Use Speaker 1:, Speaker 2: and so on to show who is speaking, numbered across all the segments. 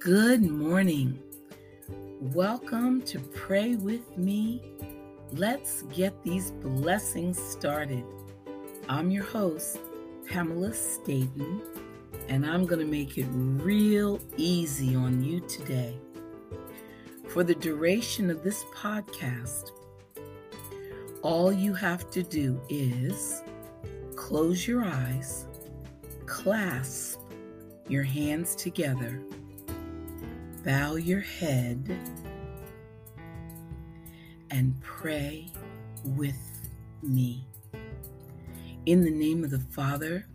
Speaker 1: Good morning. Welcome to Pray With Me. Let's get these blessings started. I'm your host, Pamela Staten, and I'm going to make it real easy on you today. For the duration of this podcast, all you have to do is close your eyes, clasp your hands together bow your head and pray with me. In the name of the Father,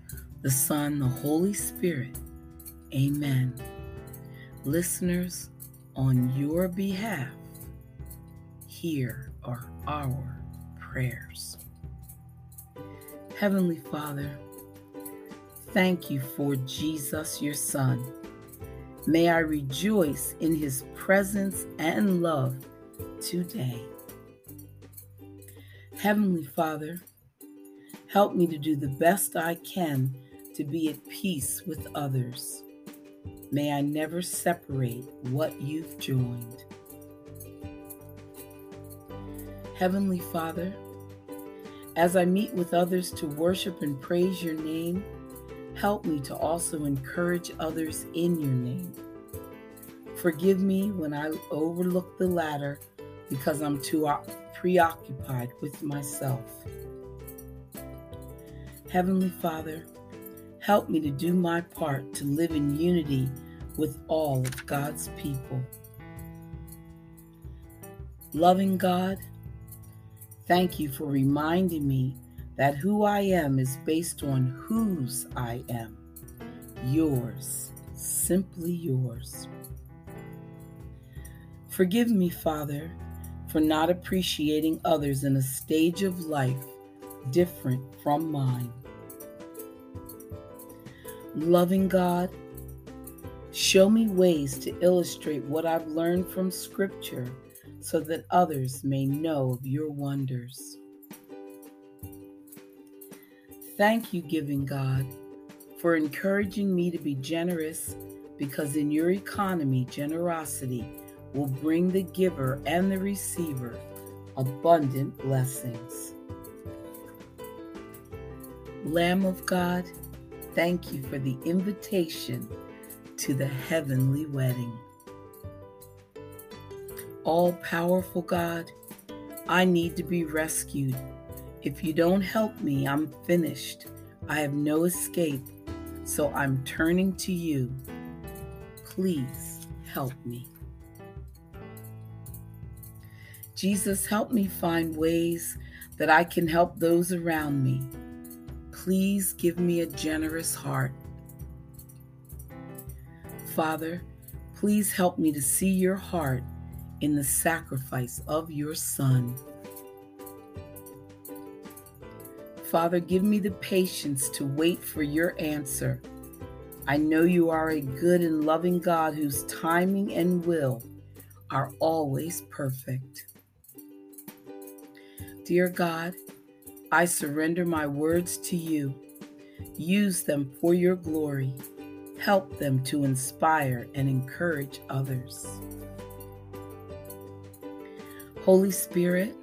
Speaker 1: the Son, the Holy Spirit, amen. Listeners, on your behalf, here are our prayers. Heavenly Father, thank you for Jesus, your Son May I rejoice in his presence and love today. Heavenly Father, help me to do the best I can to be at peace with others. May I never separate what you've joined. Heavenly Father, as I meet with others to worship and praise your name, Help me to also encourage others in your name. Forgive me when I overlook the latter because I'm too preoccupied with myself. Heavenly Father, help me to do my part to live in unity with all of God's people. Loving God, thank you for reminding me that who I am is based on whose I am. Yours, simply yours. Forgive me, Father, for not appreciating others in a stage of life different from mine. Loving God, show me ways to illustrate what I've learned from Scripture so that others may know of your wonders. Thank you, Giving God, for encouraging me to be generous because in your economy, generosity will bring the giver and the receiver abundant blessings. Lamb of God, thank you for the invitation to the heavenly wedding. All powerful God, I need to be rescued if you don't help me, I'm finished. I have no escape. So I'm turning to you. Please help me. Jesus, help me find ways that I can help those around me. Please give me a generous heart. Father, please help me to see your heart in the sacrifice of your Son. Father, give me the patience to wait for your answer. I know you are a good and loving God whose timing and will are always perfect. Dear God, I surrender my words to you. Use them for your glory. Help them to inspire and encourage others. Holy Spirit,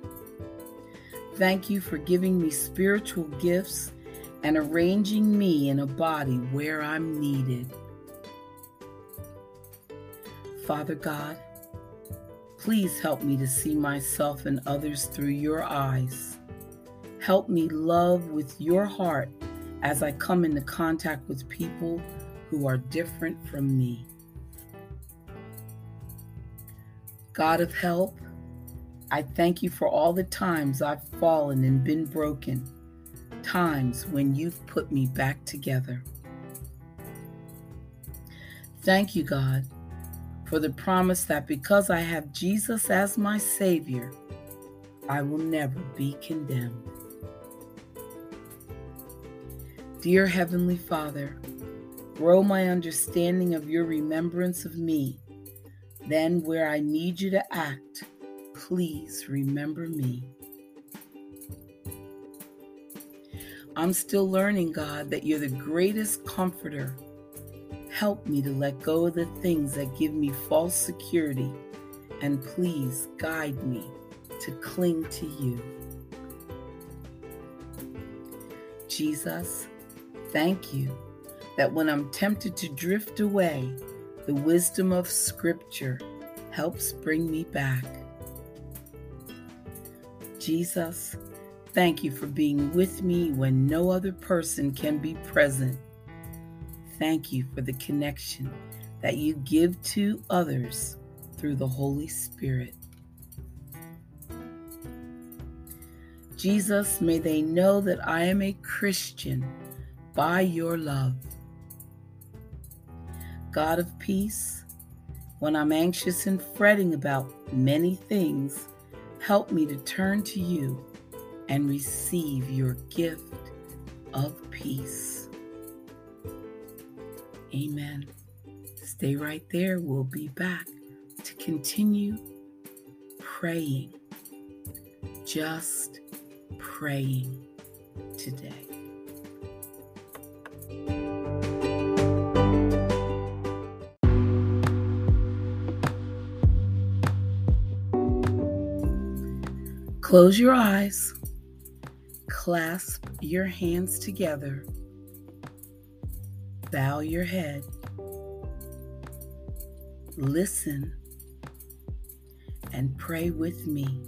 Speaker 1: Thank you for giving me spiritual gifts and arranging me in a body where I'm needed. Father God, please help me to see myself and others through your eyes. Help me love with your heart as I come into contact with people who are different from me. God of help, I thank you for all the times I've fallen and been broken, times when you've put me back together. Thank you, God, for the promise that because I have Jesus as my Savior, I will never be condemned. Dear Heavenly Father, grow my understanding of your remembrance of me. Then, where I need you to act, please remember me. I'm still learning, God, that you're the greatest comforter. Help me to let go of the things that give me false security, and please guide me to cling to you. Jesus, thank you that when I'm tempted to drift away, the wisdom of Scripture helps bring me back. Jesus, thank you for being with me when no other person can be present. Thank you for the connection that you give to others through the Holy Spirit. Jesus, may they know that I am a Christian by your love. God of peace, when I'm anxious and fretting about many things, help me to turn to you and receive your gift of peace. Amen. Stay right there. We'll be back to continue praying. Just praying today. Close your eyes, clasp your hands together, bow your head, listen, and pray with me.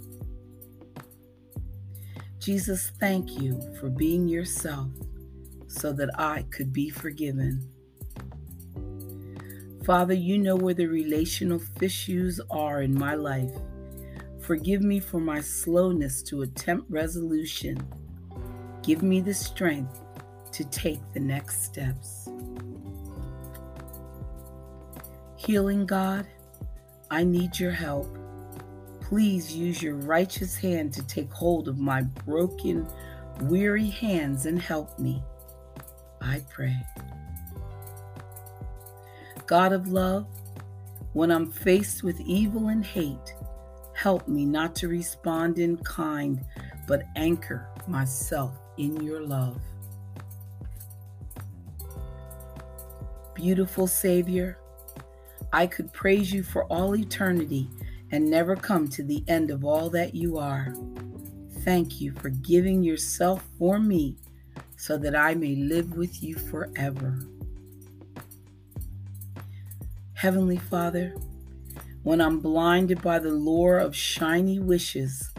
Speaker 1: Jesus, thank you for being yourself so that I could be forgiven. Father, you know where the relational issues are in my life. Forgive me for my slowness to attempt resolution. Give me the strength to take the next steps. Healing God, I need your help. Please use your righteous hand to take hold of my broken, weary hands and help me. I pray. God of love, when I'm faced with evil and hate, help me not to respond in kind, but anchor myself in your love. Beautiful Savior, I could praise you for all eternity and never come to the end of all that you are. Thank you for giving yourself for me so that I may live with you forever. Heavenly Father, when I'm blinded by the lure of shiny wishes,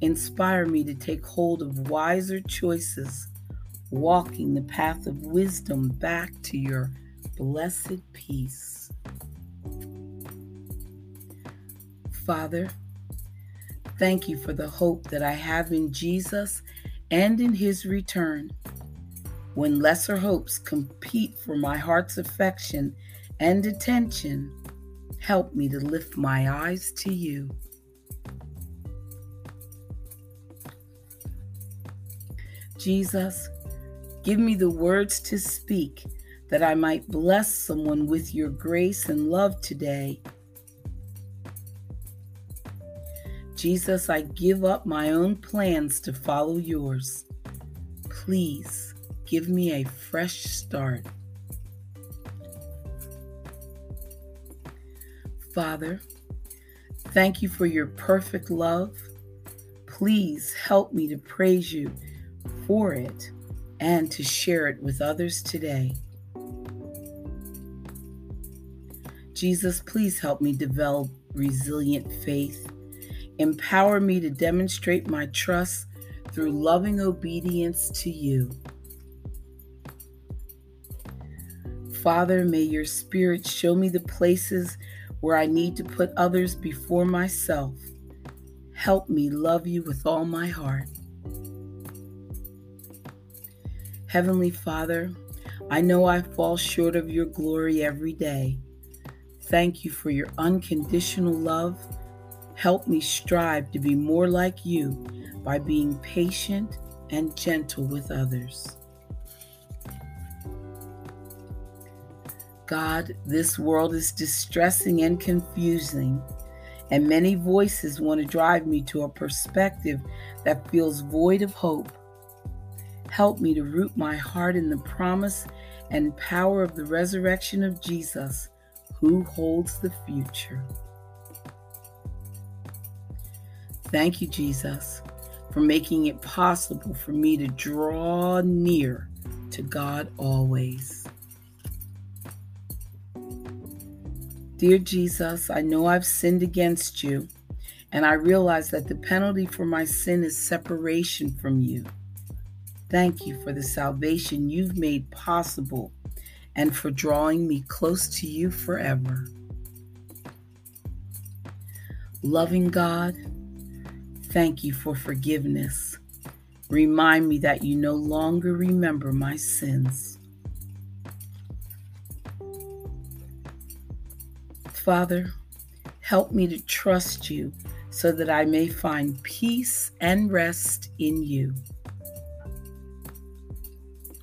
Speaker 1: inspire me to take hold of wiser choices, walking the path of wisdom back to your blessed peace. Father, thank you for the hope that I have in Jesus and in his return. When lesser hopes compete for my heart's affection and attention, help me to lift my eyes to you. Jesus, give me the words to speak that I might bless someone with your grace and love today Jesus, I give up my own plans to follow yours. Please give me a fresh start. Father, thank you for your perfect love. Please help me to praise you for it and to share it with others today. Jesus, please help me develop resilient faith Empower me to demonstrate my trust through loving obedience to you. Father, may your Spirit show me the places where I need to put others before myself. Help me love you with all my heart. Heavenly Father, I know I fall short of your glory every day. Thank you for your unconditional love Help me strive to be more like you by being patient and gentle with others. God, this world is distressing and confusing, and many voices want to drive me to a perspective that feels void of hope. Help me to root my heart in the promise and power of the resurrection of Jesus, who holds the future. Thank you, Jesus, for making it possible for me to draw near to God always. Dear Jesus, I know I've sinned against you, and I realize that the penalty for my sin is separation from you. Thank you for the salvation you've made possible and for drawing me close to you forever. Loving God, thank you for forgiveness. Remind me that you no longer remember my sins. Father, help me to trust you so that I may find peace and rest in you.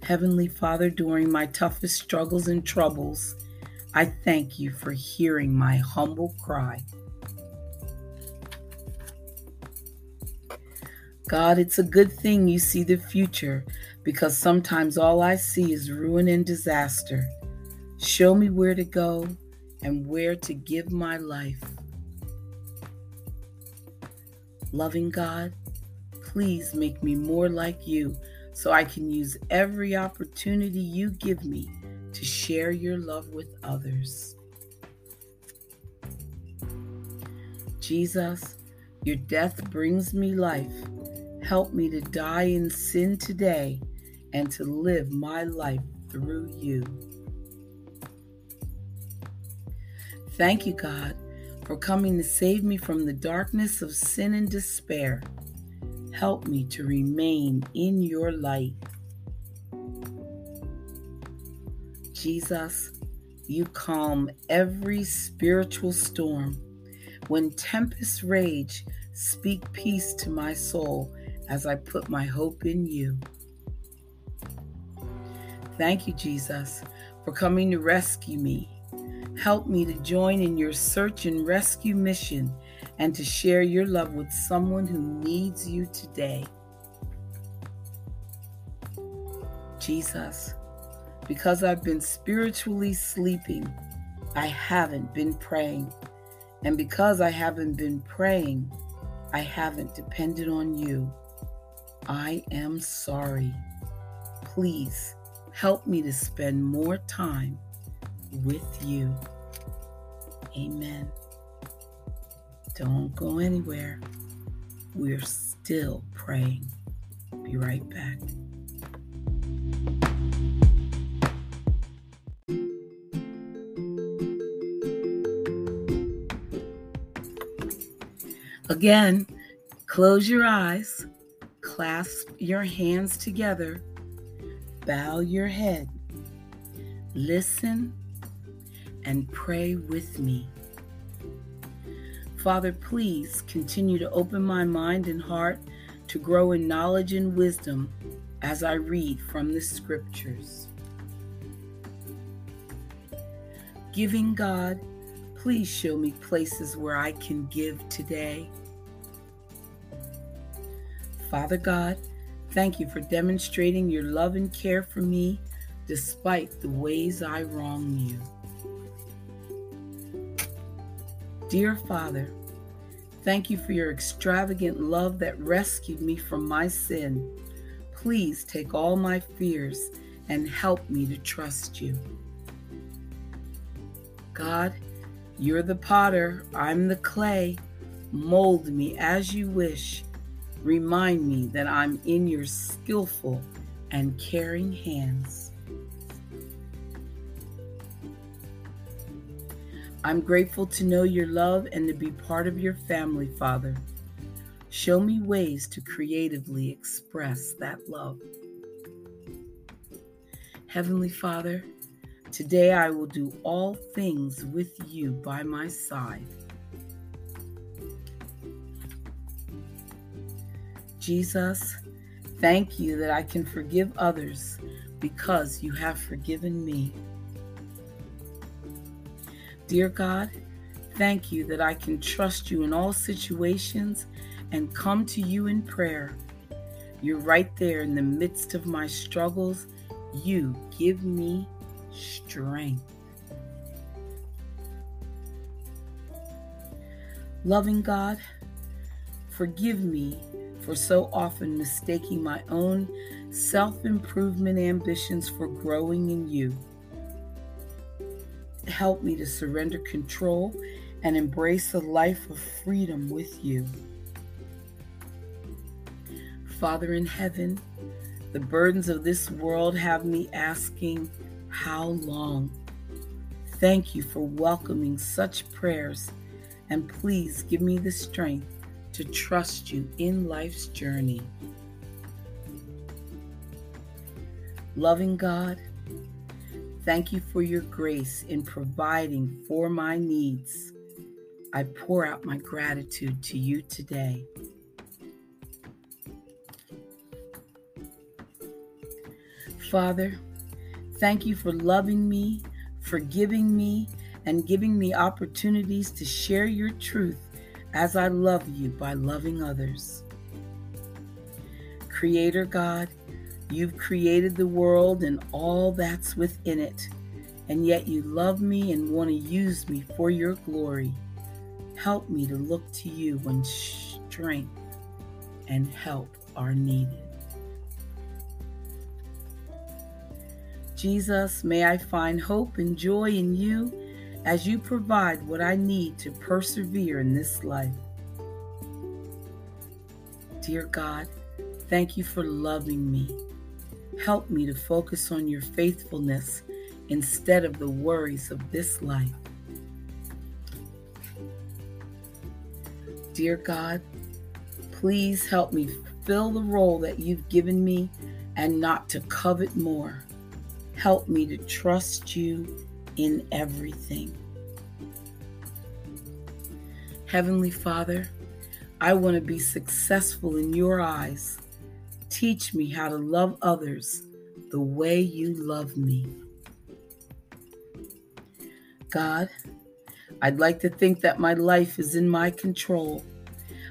Speaker 1: Heavenly Father, during my toughest struggles and troubles, I thank you for hearing my humble cry. God, it's a good thing you see the future because sometimes all I see is ruin and disaster. Show me where to go and where to give my life. Loving God, please make me more like you so I can use every opportunity you give me to share your love with others. Jesus, your death brings me life. Help me to die in sin today and to live my life through you. Thank you, God, for coming to save me from the darkness of sin and despair. Help me to remain in your light. Jesus, you calm every spiritual storm. When tempests rage, speak peace to my soul as I put my hope in you. Thank you, Jesus, for coming to rescue me. Help me to join in your search and rescue mission and to share your love with someone who needs you today. Jesus, because I've been spiritually sleeping, I haven't been praying. And because I haven't been praying, I haven't depended on you. I am sorry. Please help me to spend more time with you. Amen. Don't go anywhere. We're still praying. Be right back. Again, close your eyes, clasp your hands together, bow your head, listen, and pray with me. Father, please continue to open my mind and heart to grow in knowledge and wisdom as I read from the scriptures. Giving God, please show me places where I can give today. Father God, thank you for demonstrating your love and care for me despite the ways I wrong you. Dear Father, thank you for your extravagant love that rescued me from my sin. Please take all my fears and help me to trust you. God, you're the potter, I'm the clay. Mold me as you wish. Remind me that I'm in your skillful and caring hands. I'm grateful to know your love and to be part of your family, Father. Show me ways to creatively express that love. Heavenly Father, today I will do all things with you by my side. Jesus, thank you that I can forgive others because you have forgiven me. Dear God, thank you that I can trust you in all situations and come to you in prayer. You're right there in the midst of my struggles. You give me strength. Loving God, forgive me for so often mistaking my own self improvement ambitions for growing in you. Help me to surrender control and embrace a life of freedom with you. Father in heaven, the burdens of this world have me asking, How long? Thank you for welcoming such prayers, and please give me the strength to trust you in life's journey. Loving God, thank you for your grace in providing for my needs. I pour out my gratitude to you today. Father, thank you for loving me, forgiving me, and giving me opportunities to share your truth as I love you by loving others. Creator God, you've created the world and all that's within it, and yet you love me and want to use me for your glory. Help me to look to you when strength and help are needed. Jesus, may I find hope and joy in you as you provide what I need to persevere in this life. Dear God, thank you for loving me. Help me to focus on your faithfulness instead of the worries of this life. Dear God, please help me fill the role that you've given me and not to covet more. Help me to trust you in everything. Heavenly Father, I want to be successful in your eyes. Teach me how to love others the way you love me. God, I'd like to think that my life is in my control.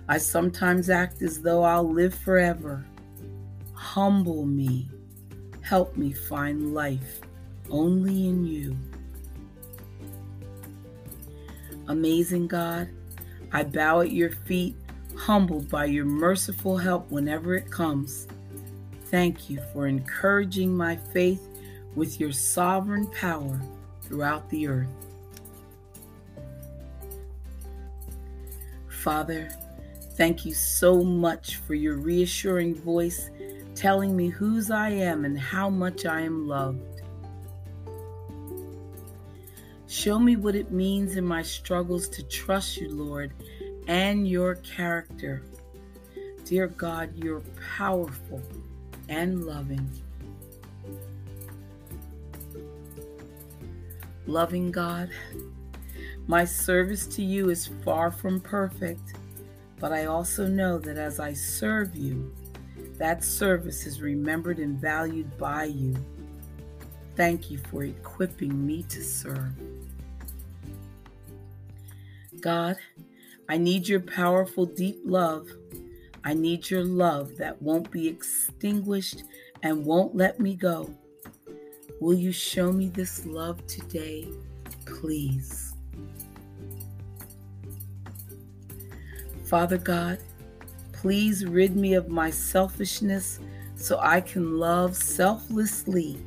Speaker 1: I sometimes act as though I'll live forever. Humble me. Help me find life only in you. Amazing God, I bow at your feet, humbled by your merciful help whenever it comes. Thank you for encouraging my faith with your sovereign power throughout the earth. Father, thank you so much for your reassuring voice telling me whose I am and how much I am loved. Show me what it means in my struggles to trust you, Lord, and your character. Dear God, you're powerful and loving. Loving God, my service to you is far from perfect, but I also know that as I serve you, that service is remembered and valued by you. Thank you for equipping me to serve. God, I need your powerful, deep love. I need your love that won't be extinguished and won't let me go. Will you show me this love today, please? Father God, please rid me of my selfishness so I can love selflessly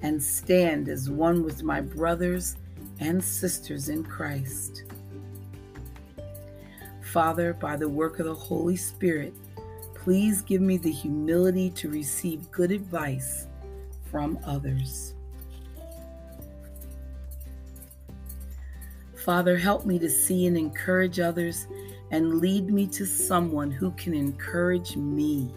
Speaker 1: and stand as one with my brothers and sisters in Christ. Father, by the work of the Holy Spirit, please give me the humility to receive good advice from others. Father, help me to see and encourage others and lead me to someone who can encourage me.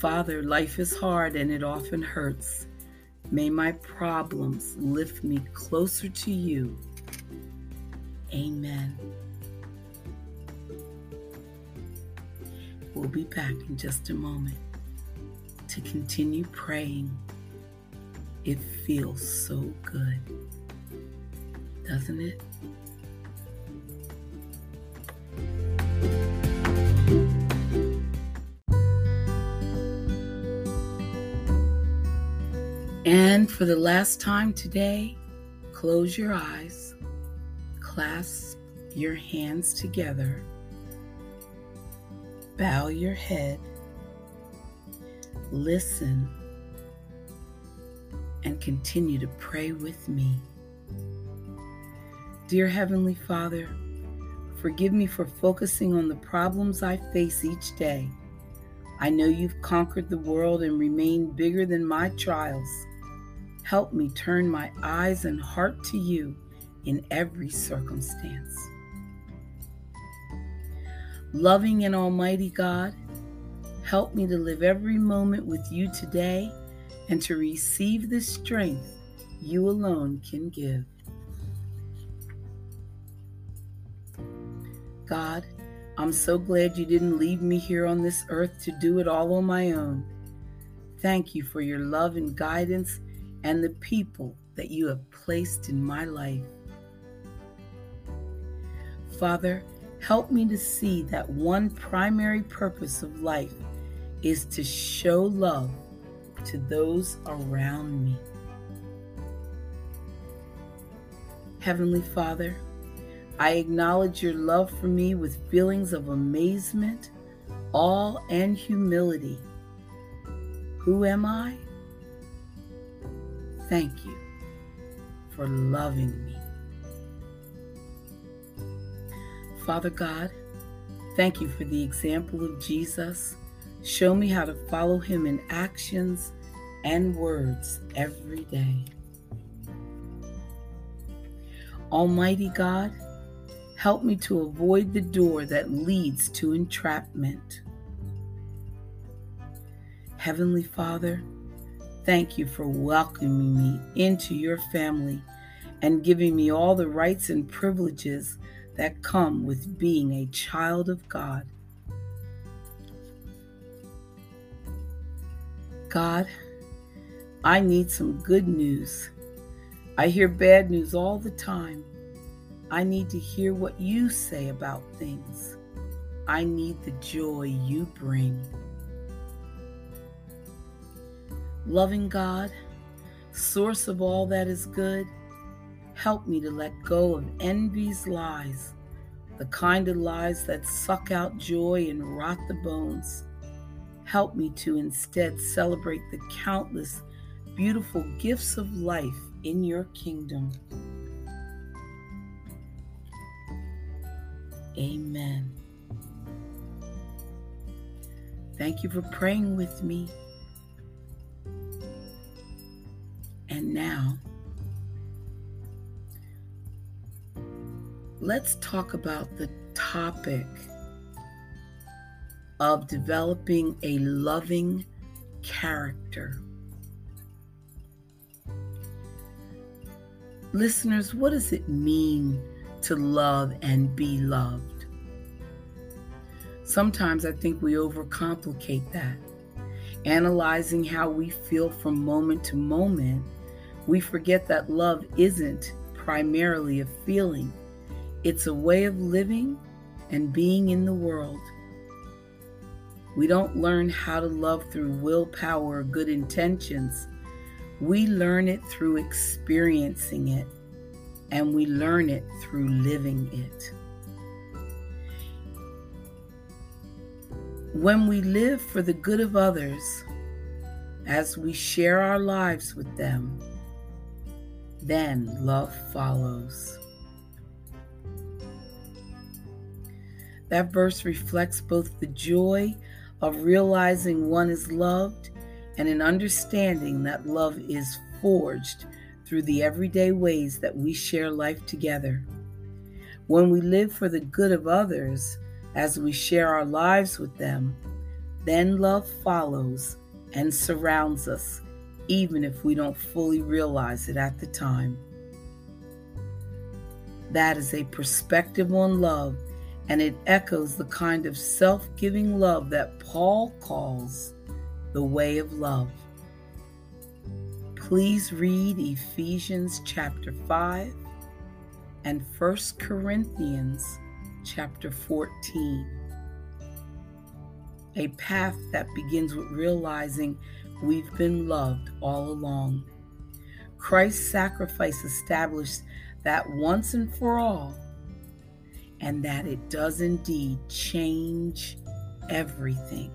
Speaker 1: Father, life is hard and it often hurts. May my problems lift me closer to you Amen. We'll be back in just a moment to continue praying. It feels so good, doesn't it? And for the last time today, close your eyes clasp your hands together, bow your head, listen, and continue to pray with me. Dear Heavenly Father, forgive me for focusing on the problems I face each day. I know you've conquered the world and remain bigger than my trials. Help me turn my eyes and heart to you in every circumstance. Loving and Almighty God, help me to live every moment with you today and to receive the strength you alone can give. God, I'm so glad you didn't leave me here on this earth to do it all on my own. Thank you for your love and guidance and the people that you have placed in my life. Father, help me to see that one primary purpose of life is to show love to those around me. Heavenly Father, I acknowledge your love for me with feelings of amazement, awe, and humility. Who am I? Thank you for loving me. Father God, thank you for the example of Jesus. Show me how to follow him in actions and words every day. Almighty God, Help me to avoid the door that leads to entrapment. Heavenly Father, thank you for welcoming me into your family and giving me all the rights and privileges that come with being a child of God. God, I need some good news. I hear bad news all the time. I need to hear what you say about things. I need the joy you bring. Loving God, source of all that is good, help me to let go of envy's lies, the kind of lies that suck out joy and rot the bones. Help me to instead celebrate the countless beautiful gifts of life in your kingdom. Amen. Thank you for praying with me. And now, let's talk about the topic of developing a loving character. Listeners, what does it mean to love and be loved. Sometimes I think we overcomplicate that. Analyzing how we feel from moment to moment, we forget that love isn't primarily a feeling, it's a way of living and being in the world. We don't learn how to love through willpower or good intentions. We learn it through experiencing it and we learn it through living it. When we live for the good of others, as we share our lives with them, then love follows. That verse reflects both the joy of realizing one is loved and an understanding that love is forged through the everyday ways that we share life together. When we live for the good of others as we share our lives with them, then love follows and surrounds us, even if we don't fully realize it at the time. That is a perspective on love, and it echoes the kind of self giving love that Paul calls the way of love. Please read Ephesians chapter 5 and 1 Corinthians chapter 14. A path that begins with realizing we've been loved all along. Christ's sacrifice established that once and for all, and that it does indeed change everything.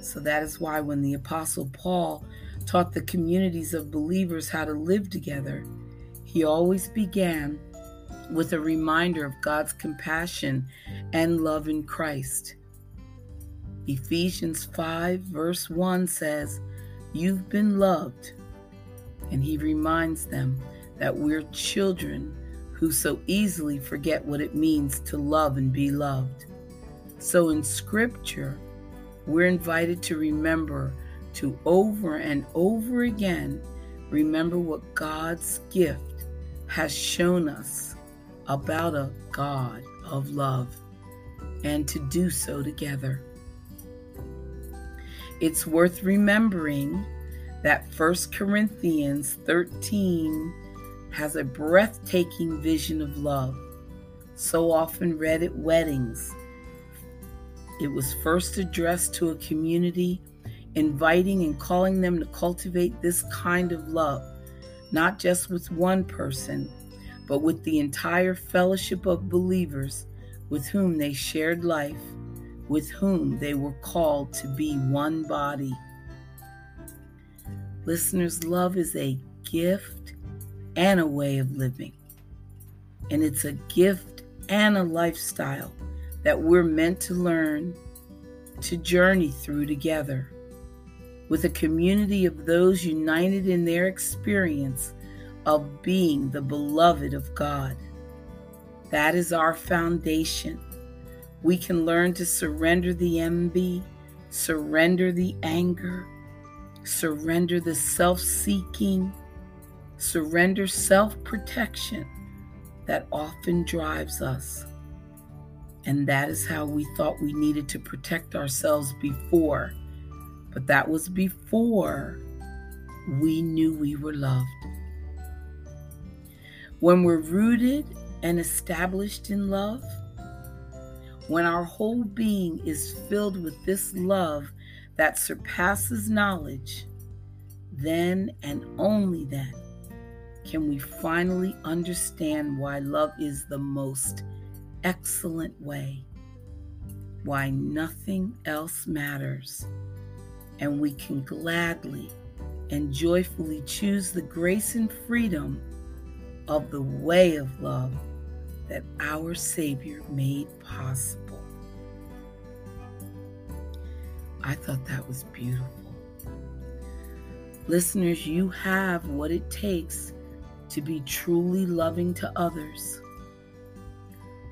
Speaker 1: So that is why when the Apostle Paul taught the communities of believers how to live together, he always began with a reminder of God's compassion and love in Christ. Ephesians 5, verse 1 says, You've been loved. And he reminds them that we're children who so easily forget what it means to love and be loved. So in Scripture, we're invited to remember to over and over again remember what God's gift has shown us about a God of love and to do so together. It's worth remembering that 1 Corinthians 13 has a breathtaking vision of love, so often read at weddings. It was first addressed to a community, inviting and calling them to cultivate this kind of love, not just with one person, but with the entire fellowship of believers with whom they shared life, with whom they were called to be one body. Listeners, love is a gift and a way of living. And it's a gift and a lifestyle that we're meant to learn to journey through together with a community of those united in their experience of being the beloved of God. That is our foundation. We can learn to surrender the envy, surrender the anger, surrender the self seeking, surrender self protection that often drives us. And that is how we thought we needed to protect ourselves before. But that was before we knew we were loved. When we're rooted and established in love, when our whole being is filled with this love that surpasses knowledge, then and only then can we finally understand why love is the most excellent way, why nothing else matters, and we can gladly and joyfully choose the grace and freedom of the way of love that our Savior made possible. I thought that was beautiful. Listeners, you have what it takes to be truly loving to others.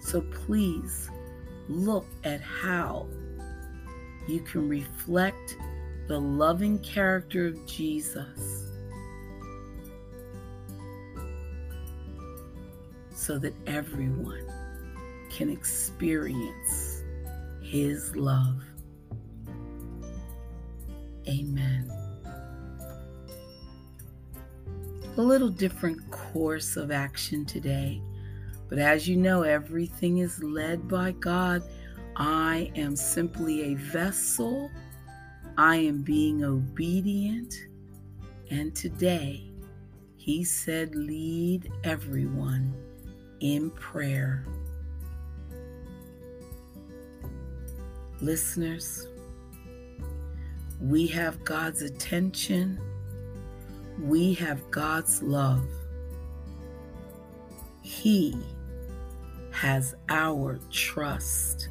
Speaker 1: So please look at how you can reflect the loving character of Jesus so that everyone can experience His love. Amen. A little different course of action today, but as you know, everything is led by God. I am simply a vessel. I am being obedient. And today, He said, Lead everyone in prayer. Listeners, we have God's attention, we have God's love. He has our trust.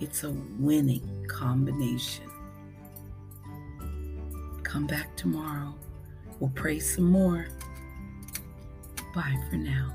Speaker 1: It's a winning combination. Come back tomorrow. We'll pray some more. Bye for now.